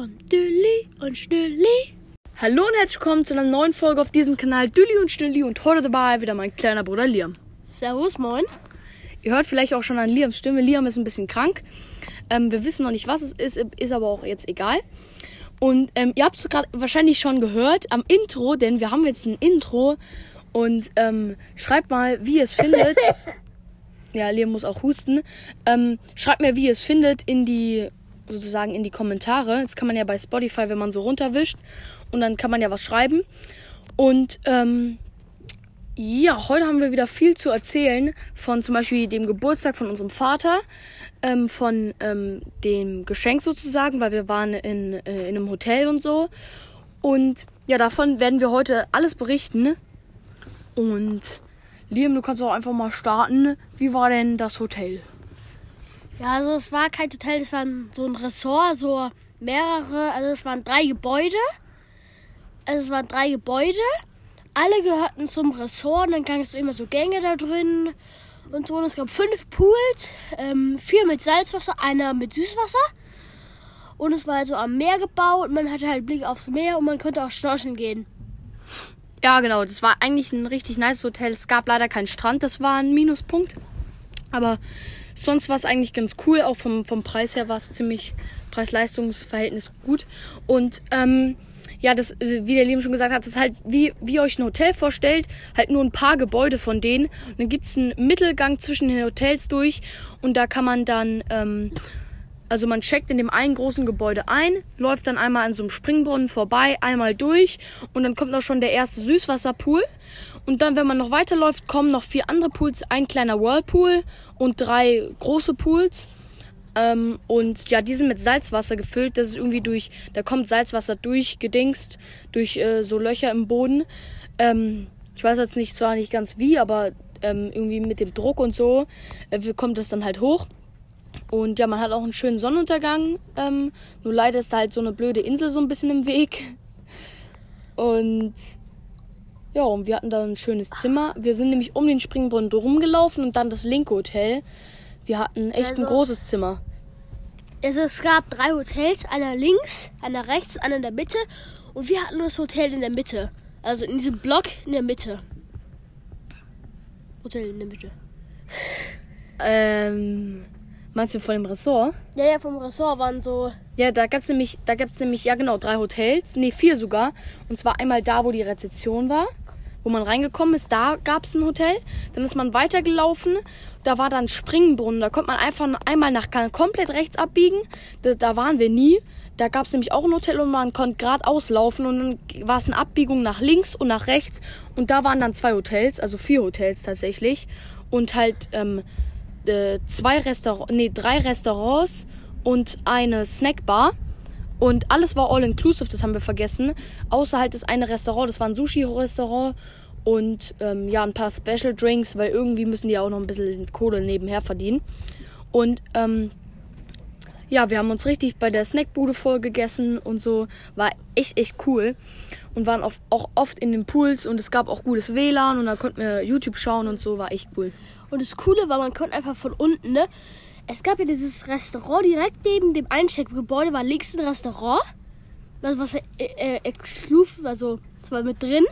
von Dülli und Schnülli. Hallo und herzlich willkommen zu einer neuen Folge auf diesem Kanal Dülli und Schnülli und heute dabei wieder mein kleiner Bruder Liam. Servus, moin. Ihr hört vielleicht auch schon an Liams Stimme. Liam ist ein bisschen krank. Ähm, wir wissen noch nicht, was es ist, ist aber auch jetzt egal. Und ähm, ihr habt es gerade wahrscheinlich schon gehört am Intro, denn wir haben jetzt ein Intro. Und ähm, schreibt mal, wie ihr es findet. ja, Liam muss auch husten. Ähm, schreibt mir, wie ihr es findet, in die sozusagen in die Kommentare. Das kann man ja bei Spotify, wenn man so runterwischt. Und dann kann man ja was schreiben. Und ähm, ja, heute haben wir wieder viel zu erzählen von zum Beispiel dem Geburtstag von unserem Vater, ähm, von ähm, dem Geschenk sozusagen, weil wir waren in, äh, in einem Hotel und so. Und ja, davon werden wir heute alles berichten. Und Liam, du kannst auch einfach mal starten. Wie war denn das Hotel? Ja, also es war kein Hotel, es war so ein Ressort, so mehrere, also es waren drei Gebäude. Also es waren drei Gebäude. Alle gehörten zum Ressort und dann gab es immer so Gänge da drin und so. Und es gab fünf Pools, ähm, vier mit Salzwasser, einer mit Süßwasser. Und es war also am Meer gebaut. Man hatte halt Blick aufs Meer und man konnte auch schnorcheln gehen. Ja, genau. Das war eigentlich ein richtig nice Hotel. Es gab leider keinen Strand, das war ein Minuspunkt. Aber sonst war es eigentlich ganz cool. Auch vom, vom Preis her war es ziemlich Preis-Leistungs-Verhältnis gut. Und ähm, ja, das, äh, wie der Liam schon gesagt hat, das ist halt, wie, wie euch ein Hotel vorstellt, halt nur ein paar Gebäude von denen. Und dann gibt es einen Mittelgang zwischen den Hotels durch und da kann man dann, ähm, also man checkt in dem einen großen Gebäude ein, läuft dann einmal an so einem Springbrunnen vorbei, einmal durch und dann kommt auch schon der erste Süßwasserpool. Und dann, wenn man noch weiterläuft, kommen noch vier andere Pools, ein kleiner Whirlpool und drei große Pools. Ähm, und ja, die sind mit Salzwasser gefüllt. Das ist irgendwie durch, da kommt Salzwasser durchgedingst, durch äh, so Löcher im Boden. Ähm, ich weiß jetzt nicht, zwar nicht ganz wie, aber ähm, irgendwie mit dem Druck und so äh, kommt das dann halt hoch. Und ja, man hat auch einen schönen Sonnenuntergang. Ähm, nur leider ist da halt so eine blöde Insel so ein bisschen im Weg. Und ja, und wir hatten da ein schönes Zimmer. Wir sind nämlich um den Springbrunnen rumgelaufen und dann das Link Hotel. Wir hatten echt Also- ein großes Zimmer. Also es gab drei Hotels, einer links, einer rechts, einer in der Mitte. Und wir hatten das Hotel in der Mitte. Also in diesem Block in der Mitte. Hotel in der Mitte. Ähm, meinst du von dem Ressort? Ja, ja, vom Ressort waren so. Ja, da gab's nämlich, da gab's nämlich, ja genau, drei Hotels. Nee, vier sogar. Und zwar einmal da, wo die Rezeption war, wo man reingekommen ist, da gab's ein Hotel. Dann ist man weitergelaufen, da war dann Springbrunnen. Da konnte man einfach einmal nach komplett rechts abbiegen. Da, da waren wir nie. Da gab's nämlich auch ein Hotel und man konnte geradeaus laufen und dann war es eine Abbiegung nach links und nach rechts. Und da waren dann zwei Hotels, also vier Hotels tatsächlich. Und halt ähm, äh, zwei Restaurants, nee, drei Restaurants und eine Snackbar. Und alles war all inclusive, das haben wir vergessen. Außer halt das eine Restaurant, das war ein Sushi-Restaurant. Und ähm, ja, ein paar Special Drinks, weil irgendwie müssen die auch noch ein bisschen Kohle nebenher verdienen. Und ähm, ja, wir haben uns richtig bei der Snackbude voll gegessen und so. War echt, echt cool. Und waren oft, auch oft in den Pools und es gab auch gutes WLAN und da konnten wir YouTube schauen und so. War echt cool. Und das Coole war, man konnte einfach von unten, ne? Es gab ja dieses Restaurant direkt neben dem Eincheckgebäude, war links ein Restaurant. Das war äh, äh, exklusiv, also das mit drin.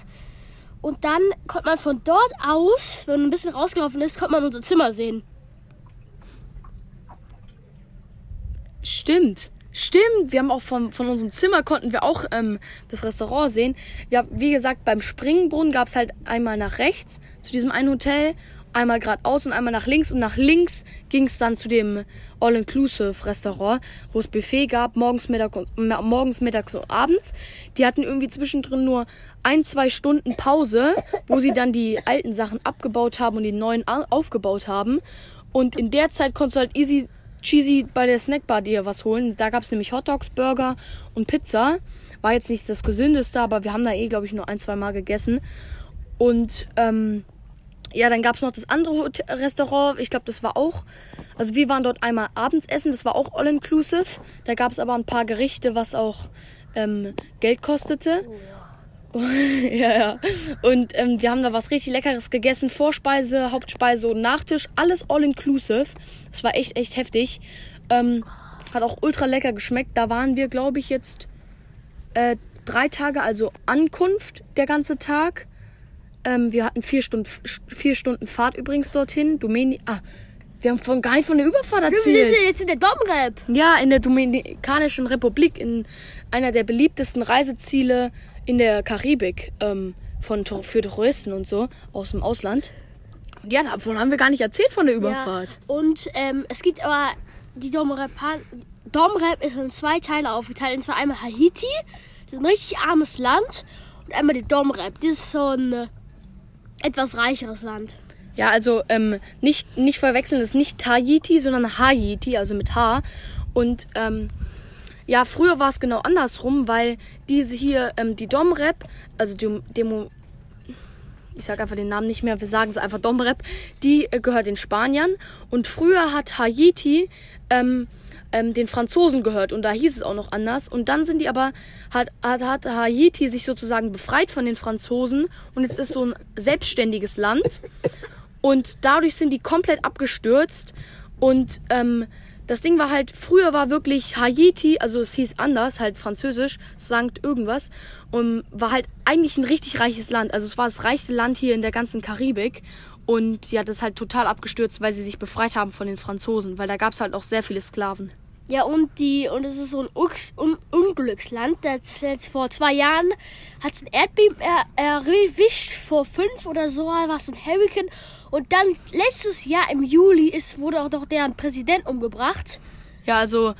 Und dann konnte man von dort aus, wenn man ein bisschen rausgelaufen ist, konnte man unser Zimmer sehen. Stimmt. Stimmt, wir haben auch von, von unserem Zimmer konnten wir auch ähm, das Restaurant sehen. Ja, wie gesagt, beim Springbrunnen gab es halt einmal nach rechts zu diesem einen Hotel, einmal geradeaus und einmal nach links. Und nach links ging es dann zu dem All-Inclusive-Restaurant, wo es Buffet gab, morgens, Mittag und, morgens, mittags und abends. Die hatten irgendwie zwischendrin nur ein, zwei Stunden Pause, wo sie dann die alten Sachen abgebaut haben und die neuen au- aufgebaut haben. Und in der Zeit konntest du halt easy cheesy bei der Snackbar dir was holen. Da gab es nämlich Hotdogs, Burger und Pizza. War jetzt nicht das gesündeste, aber wir haben da eh, glaube ich, nur ein, zwei Mal gegessen. Und ähm, ja, dann gab es noch das andere Hotel Restaurant. Ich glaube, das war auch. Also wir waren dort einmal abends essen, das war auch all-inclusive. Da gab es aber ein paar Gerichte, was auch ähm, Geld kostete. ja, ja. Und ähm, wir haben da was richtig Leckeres gegessen. Vorspeise, Hauptspeise und Nachtisch. Alles all inclusive. Das war echt, echt heftig. Ähm, Hat auch ultra lecker geschmeckt. Da waren wir, glaube ich, jetzt äh, drei Tage, also Ankunft der ganze Tag. Ähm, wir hatten vier Stunden, vier Stunden Fahrt übrigens dorthin. Domini ah, wir haben von, gar nicht von der Überfahrt Wir erzählt. sind jetzt in der Domrep. Ja, in der Dominikanischen Republik, in einer der beliebtesten Reiseziele in der Karibik ähm, von, für Touristen und so aus dem Ausland. Und ja, davon haben wir gar nicht erzählt von der Überfahrt. Ja. Und ähm, es gibt aber die Domrep. Domrep ist in zwei Teile aufgeteilt. Und zwar einmal Haiti, das ist ein richtig armes Land. Und einmal die Domrep, das ist so ein etwas reicheres Land. Ja, also ähm, nicht, nicht verwechseln, das ist nicht Tahiti, sondern Haiti, also mit H. Und ähm, ja, früher war es genau andersrum, weil diese hier, ähm, die Domrep, also die Demo, ich sage einfach den Namen nicht mehr, wir sagen es einfach Domrep, die äh, gehört den Spaniern. Und früher hat Haiti ähm, ähm, den Franzosen gehört und da hieß es auch noch anders. Und dann sind die aber, hat, hat, hat Haiti sich sozusagen befreit von den Franzosen und jetzt ist so ein selbstständiges Land. Und dadurch sind die komplett abgestürzt. Und ähm, das Ding war halt, früher war wirklich Haiti, also es hieß anders, halt französisch, Sankt irgendwas, und war halt eigentlich ein richtig reiches Land. Also es war das reichste Land hier in der ganzen Karibik. Und ja, das ist halt total abgestürzt, weil sie sich befreit haben von den Franzosen, weil da gab es halt auch sehr viele Sklaven. Ja, und die und es ist so ein Ux, un, Unglücksland. Das jetzt vor zwei Jahren hat es ein Erdbeben er, erwischt. Vor fünf oder so war es ein Hurricane. Und dann letztes Jahr im Juli ist, wurde auch noch deren Präsident umgebracht. Ja, also,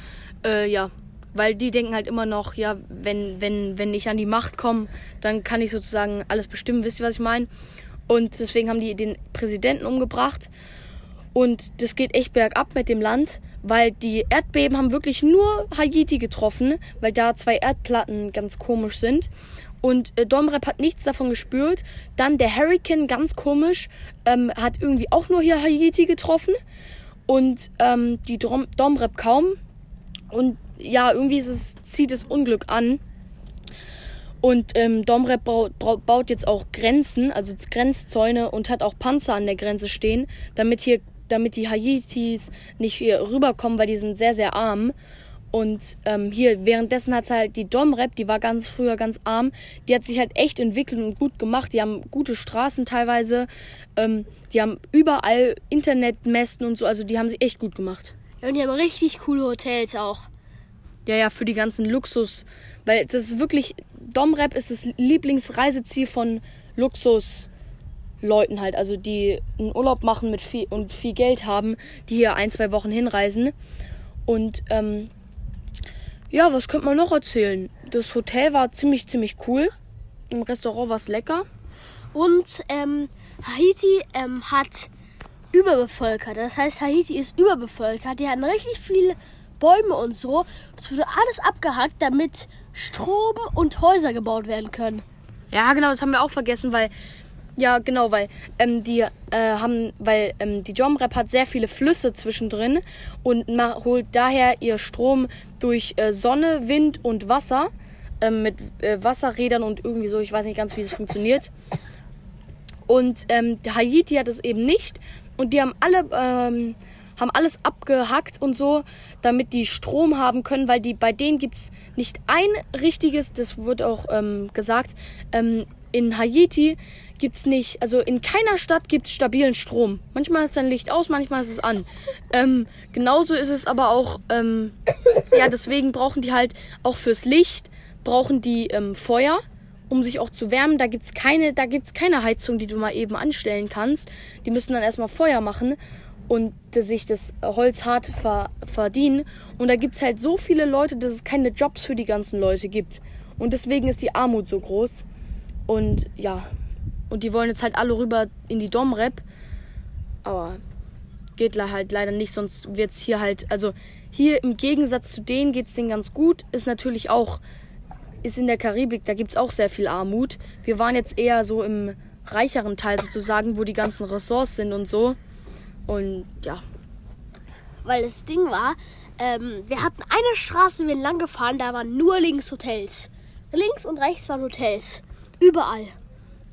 äh, ja. Weil die denken halt immer noch, ja, wenn, wenn, wenn ich an die Macht komme, dann kann ich sozusagen alles bestimmen. Wisst ihr, was ich meine? Und deswegen haben die den Präsidenten umgebracht. Und das geht echt bergab mit dem Land, weil die Erdbeben haben wirklich nur Haiti getroffen, weil da zwei Erdplatten ganz komisch sind. Und äh, Domrep hat nichts davon gespürt. Dann der Hurricane, ganz komisch, ähm, hat irgendwie auch nur hier Haiti getroffen. Und ähm, die Dom Domrep kaum. Und ja, irgendwie es, zieht es Unglück an. Und ähm, Domrep baut, jetzt auch Grenzen, also Grenzzäune und hat auch Panzer an der Grenze stehen, damit hier, damit die Haitis nicht hier rüberkommen, weil die sind sehr, sehr arm. Und ähm, hier, währenddessen hat halt die Domrep, die war ganz früher ganz arm, die hat sich halt echt entwickelt und gut gemacht. Die haben gute Straßen teilweise, ähm, die haben überall Internetmessen und so, also die haben sich echt gut gemacht. Ja, und die haben richtig coole Hotels auch. Ja, ja, für die ganzen Luxus. Weil das ist wirklich, Domrep ist das Lieblingsreiseziel von Luxusleuten halt. Also die einen Urlaub machen mit viel und viel Geld haben, die hier ein, zwei Wochen hinreisen. Und ähm, ja, was könnte man noch erzählen? Das Hotel war ziemlich, ziemlich cool. Im Restaurant war es lecker. Und ähm, Haiti ähm, hat überbevölkert. Das heißt, Haiti ist überbevölkert. Die hatten richtig viele Bäume und so. Das wurde alles abgehackt, damit Strom und Häuser gebaut werden können. Ja, genau, das haben wir auch vergessen, weil ja, genau, weil ähm, die äh, haben, weil ähm, die Domrep hat sehr viele Flüsse zwischendrin und holt daher ihr Strom durch äh, Sonne, Wind und Wasser ähm, mit äh, Wasserrädern und irgendwie so. Ich weiß nicht ganz, wie es funktioniert. Und ähm, Haiti hat es eben nicht und die haben alle ähm, haben alles abgehackt und so, damit die Strom haben können, weil die bei denen gibt's nicht ein richtiges, das wird auch ähm, gesagt, ähm, in Haiti gibt's nicht, also in keiner Stadt gibt's stabilen Strom. Manchmal ist dann Licht aus, manchmal ist es an. Ähm, genauso ist es aber auch, ähm, ja, deswegen brauchen die halt auch fürs Licht, brauchen die ähm, Feuer, um sich auch zu wärmen. Da gibt's keine, da gibt's keine Heizung, die du mal eben anstellen kannst. Die müssen dann erstmal Feuer machen und sich das Holz hart ver verdienen. Und da gibt's halt so viele Leute, dass es keine Jobs für die ganzen Leute gibt. Und deswegen ist die Armut so groß. Und ja, und die wollen jetzt halt alle rüber in die Domrep. Aber geht halt leider nicht, sonst wird's hier halt, also hier im Gegensatz zu denen geht's denen ganz gut. Ist natürlich auch, ist in der Karibik, da gibt's auch sehr viel Armut. Wir waren jetzt eher so im reicheren Teil sozusagen, wo die ganzen Ressorts sind und so. Und ja, Weil das Ding war, ähm, wir hatten eine Straße, wir sind lang gefahren, da waren nur links Hotels. Links und rechts waren Hotels. Überall.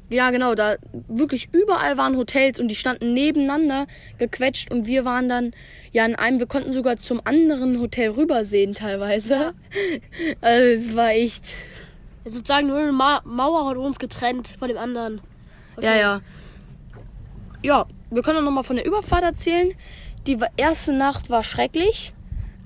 Ja, genau, da wirklich überall waren Hotels und die standen nebeneinander gequetscht und wir waren dann ja in einem, wir konnten sogar zum anderen Hotel rübersehen teilweise. Ja. Also es war echt. Ja, sozusagen nur eine Ma Mauer hat uns getrennt von dem anderen. Ja, ja. Ja, wir können noch mal von der Überfahrt erzählen. Die erste Nacht war schrecklich,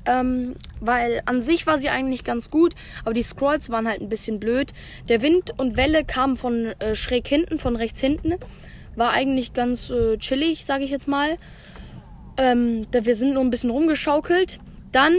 ähm, weil an sich war sie eigentlich ganz gut, aber die Scrolls waren halt ein bisschen blöd. Der Wind und Welle kamen von äh, schräg hinten, von rechts hinten. War eigentlich ganz äh, chillig, sage ich jetzt mal. Ähm, da wir sind nur ein bisschen rumgeschaukelt. Dann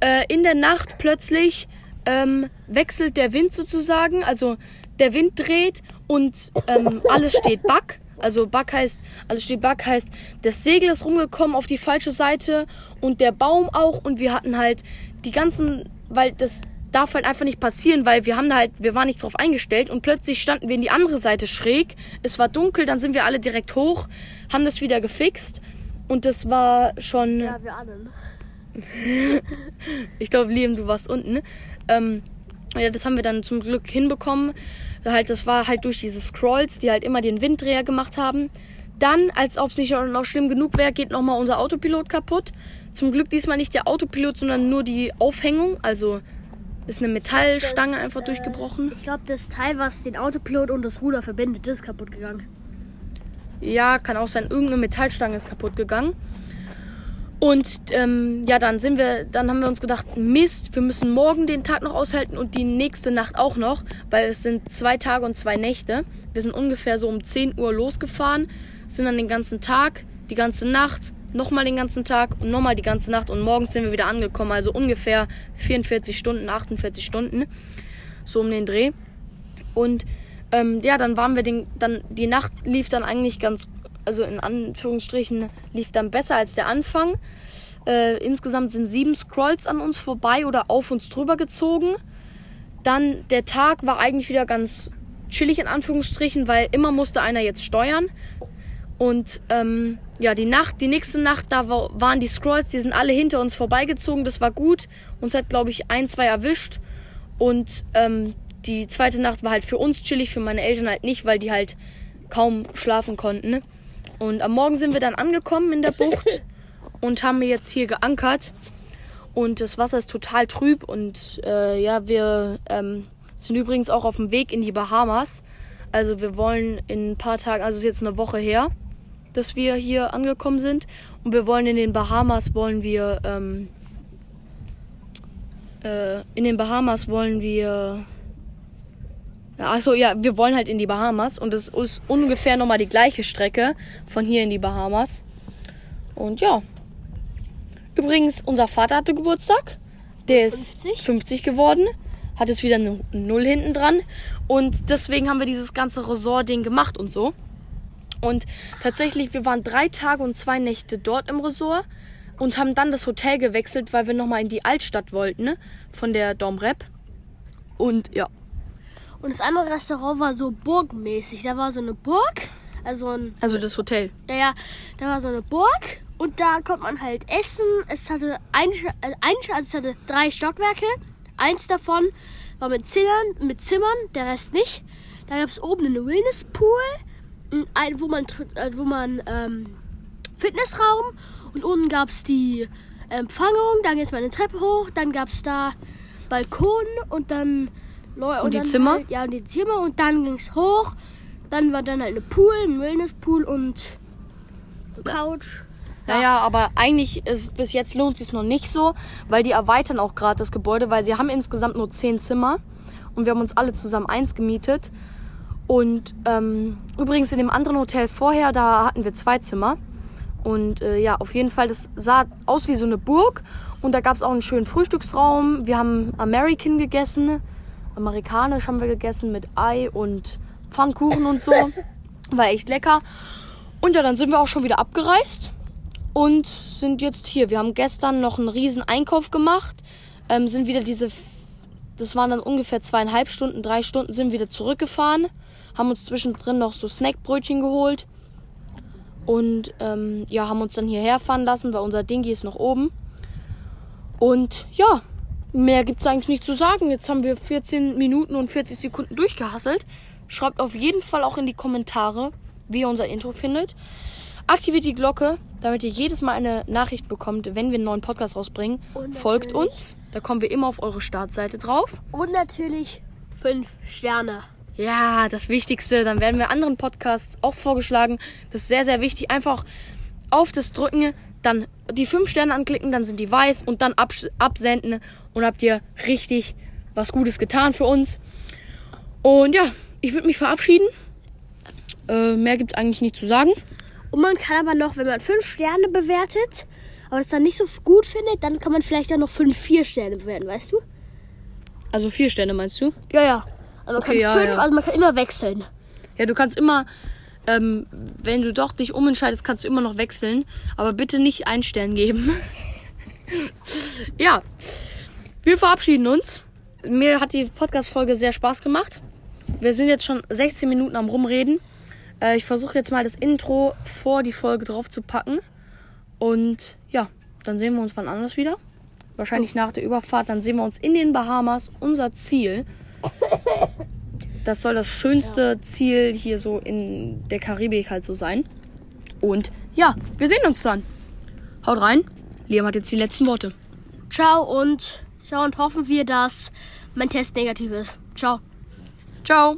äh, in der Nacht plötzlich ähm, wechselt der Wind sozusagen. Also der Wind dreht und ähm, alles steht Back. Also Back heißt, alles steht Back heißt, das Segel ist rumgekommen auf die falsche Seite und der Baum auch. Und wir hatten halt die ganzen, weil das darf halt einfach nicht passieren, weil wir haben da halt, wir waren nicht drauf eingestellt und plötzlich standen wir in die andere Seite schräg. Es war dunkel, dann sind wir alle direkt hoch, haben das wieder gefixt und das war schon. Ja, wir alle. ne? Ich glaube, Liam, du warst unten. ne? Ähm, ja, das haben wir dann zum Glück hinbekommen. Halt, das war halt durch diese Scrolls, die halt immer den Winddreher gemacht haben. Dann, als ob es nicht noch schlimm genug wäre, geht nochmal unser Autopilot kaputt. Zum Glück diesmal nicht der Autopilot, sondern nur die Aufhängung. Also ist eine Metallstange Das, einfach äh, durchgebrochen. Ich glaube, das Teil, was den Autopilot und das Ruder verbindet, ist kaputt gegangen. Ja, kann auch sein, irgendeine Metallstange ist kaputt gegangen. Und ähm, ja, dann sind wir, dann haben wir uns gedacht, Mist, wir müssen morgen den Tag noch aushalten und die nächste Nacht auch noch, weil es sind zwei Tage und zwei Nächte. Wir sind ungefähr so um 10 Uhr losgefahren, sind dann den ganzen Tag, die ganze Nacht, nochmal den ganzen Tag und nochmal die ganze Nacht und morgens sind wir wieder angekommen, also ungefähr 44 Stunden, 48 Stunden, so um den Dreh. Und ähm, ja, dann waren wir den, dann die Nacht lief dann eigentlich ganz, also in Anführungsstrichen lief dann besser als der Anfang. Äh, insgesamt sind sieben Scrolls an uns vorbei oder auf uns drüber gezogen. Dann der Tag war eigentlich wieder ganz chillig in Anführungsstrichen, weil immer musste einer jetzt steuern. Und ähm, ja, die Nacht, die nächste Nacht, da wa- waren die Scrolls, die sind alle hinter uns vorbeigezogen. Das war gut. Uns hat, glaube ich, ein, zwei erwischt. Und ähm, die zweite Nacht war halt für uns chillig, für meine Eltern halt nicht, weil die halt kaum schlafen konnten. Und am Morgen sind wir dann angekommen in der Bucht und haben jetzt hier geankert. Und das Wasser ist total trüb. Und äh, ja, wir ähm, sind übrigens auch auf dem Weg in die Bahamas. Also wir wollen in ein paar Tagen, also es ist jetzt eine Woche her, dass wir hier angekommen sind. Und wir wollen in den Bahamas, wollen wir, ähm, äh, in den Bahamas wollen wir, achso, ja, wir wollen halt in die Bahamas. Und es ist ungefähr nochmal die gleiche Strecke von hier in die Bahamas. Und ja. Übrigens, unser Vater hatte Geburtstag. Der ist 50? 50 geworden. Hat jetzt wieder eine Null hinten dran. Und deswegen haben wir dieses ganze Resort-Ding gemacht und so. Und tatsächlich, wir waren drei Tage und zwei Nächte dort im Resort und haben dann das Hotel gewechselt, weil wir nochmal in die Altstadt wollten, ne? Von der Domrep. Und ja. Und das andere Restaurant war so burgmäßig. Da war so eine Burg, also ein, Also das Hotel. ja, ja, da war so eine Burg und da konnte man halt essen. Es hatte ein, äh, ein also es hatte drei Stockwerke. Eins davon war mit Zimmern, mit Zimmern, der Rest nicht. Da gab es oben einen Wellnesspool, ein- wo man, äh, wo man ähm, Fitnessraum und unten gab es die Empfangung. Dann geht es mal eine Treppe hoch. Dann gab es da Balkon und dann Leu- Und die dann Zimmer? Halt, ja, und die Zimmer und dann ging es hoch. Dann war dann halt eine Pool, ein Wellnesspool und eine Couch. Naja, aber eigentlich ist bis jetzt lohnt sich noch nicht so, weil die erweitern auch gerade das Gebäude, weil sie haben insgesamt nur zehn Zimmer und wir haben uns alle zusammen eins gemietet. Und ähm, übrigens in dem anderen Hotel vorher, da hatten wir zwei Zimmer. Und äh, ja, auf jeden Fall, das sah aus wie so eine Burg. Und da gab es auch einen schönen Frühstücksraum. Wir haben American gegessen. Amerikanisch haben wir gegessen mit Ei und Pfannkuchen und so. War echt lecker. Und ja, dann sind wir auch schon wieder abgereist und sind jetzt hier. Wir haben gestern noch einen riesen Einkauf gemacht, ähm, sind wieder diese, das waren dann ungefähr zweieinhalb Stunden, drei Stunden, sind wieder zurückgefahren, haben uns zwischendrin noch so Snackbrötchen geholt und ähm, ja, haben uns dann hierher fahren lassen, weil unser Dingi ist noch oben. Und ja, mehr gibt's eigentlich nicht zu sagen. Jetzt haben wir 14 Minuten und 40 Sekunden durchgehasselt. Schreibt auf jeden Fall auch in die Kommentare, wie ihr unser Intro findet. Aktiviert die Glocke, damit ihr jedes Mal eine Nachricht bekommt, wenn wir einen neuen Podcast rausbringen. Folgt uns, da kommen wir immer auf eure Startseite drauf. Und natürlich fünf Sterne. Ja, das Wichtigste. Dann werden wir anderen Podcasts auch vorgeschlagen. Das ist sehr, sehr wichtig. Einfach auf das drücken, dann die fünf Sterne anklicken, dann sind die weiß und dann abs- absenden und habt ihr richtig was Gutes getan für uns. Und ja, ich würde mich verabschieden. Äh, mehr gibt's eigentlich nicht zu sagen. Und man kann aber noch, wenn man fünf Sterne bewertet, aber das dann nicht so gut findet, dann kann man vielleicht auch noch fünf, vier Sterne bewerten, weißt du? Also vier Sterne meinst du? Ja, ja. Also man Okay, kann ja, fünf, ja. also man kann immer wechseln. Ja, du kannst immer, ähm, wenn du doch dich umentscheidest, kannst du immer noch wechseln. Aber bitte nicht einen Stern geben. ja, wir verabschieden uns. Mir hat die Podcast-Folge sehr Spaß gemacht. Wir sind jetzt schon 16 Minuten am Rumreden. Äh, ich versuche jetzt mal das Intro vor die Folge drauf zu packen. Und ja, dann sehen wir uns wann anders wieder. Wahrscheinlich nach der Überfahrt. Dann sehen wir uns in den Bahamas. Unser Ziel. Das soll das schönste Ziel hier so in der Karibik halt so sein. Und ja, wir sehen uns dann. Haut rein. Liam hat jetzt die letzten Worte. Ciao und ciao und hoffen wir, dass mein Test negativ ist. Ciao. Ciao.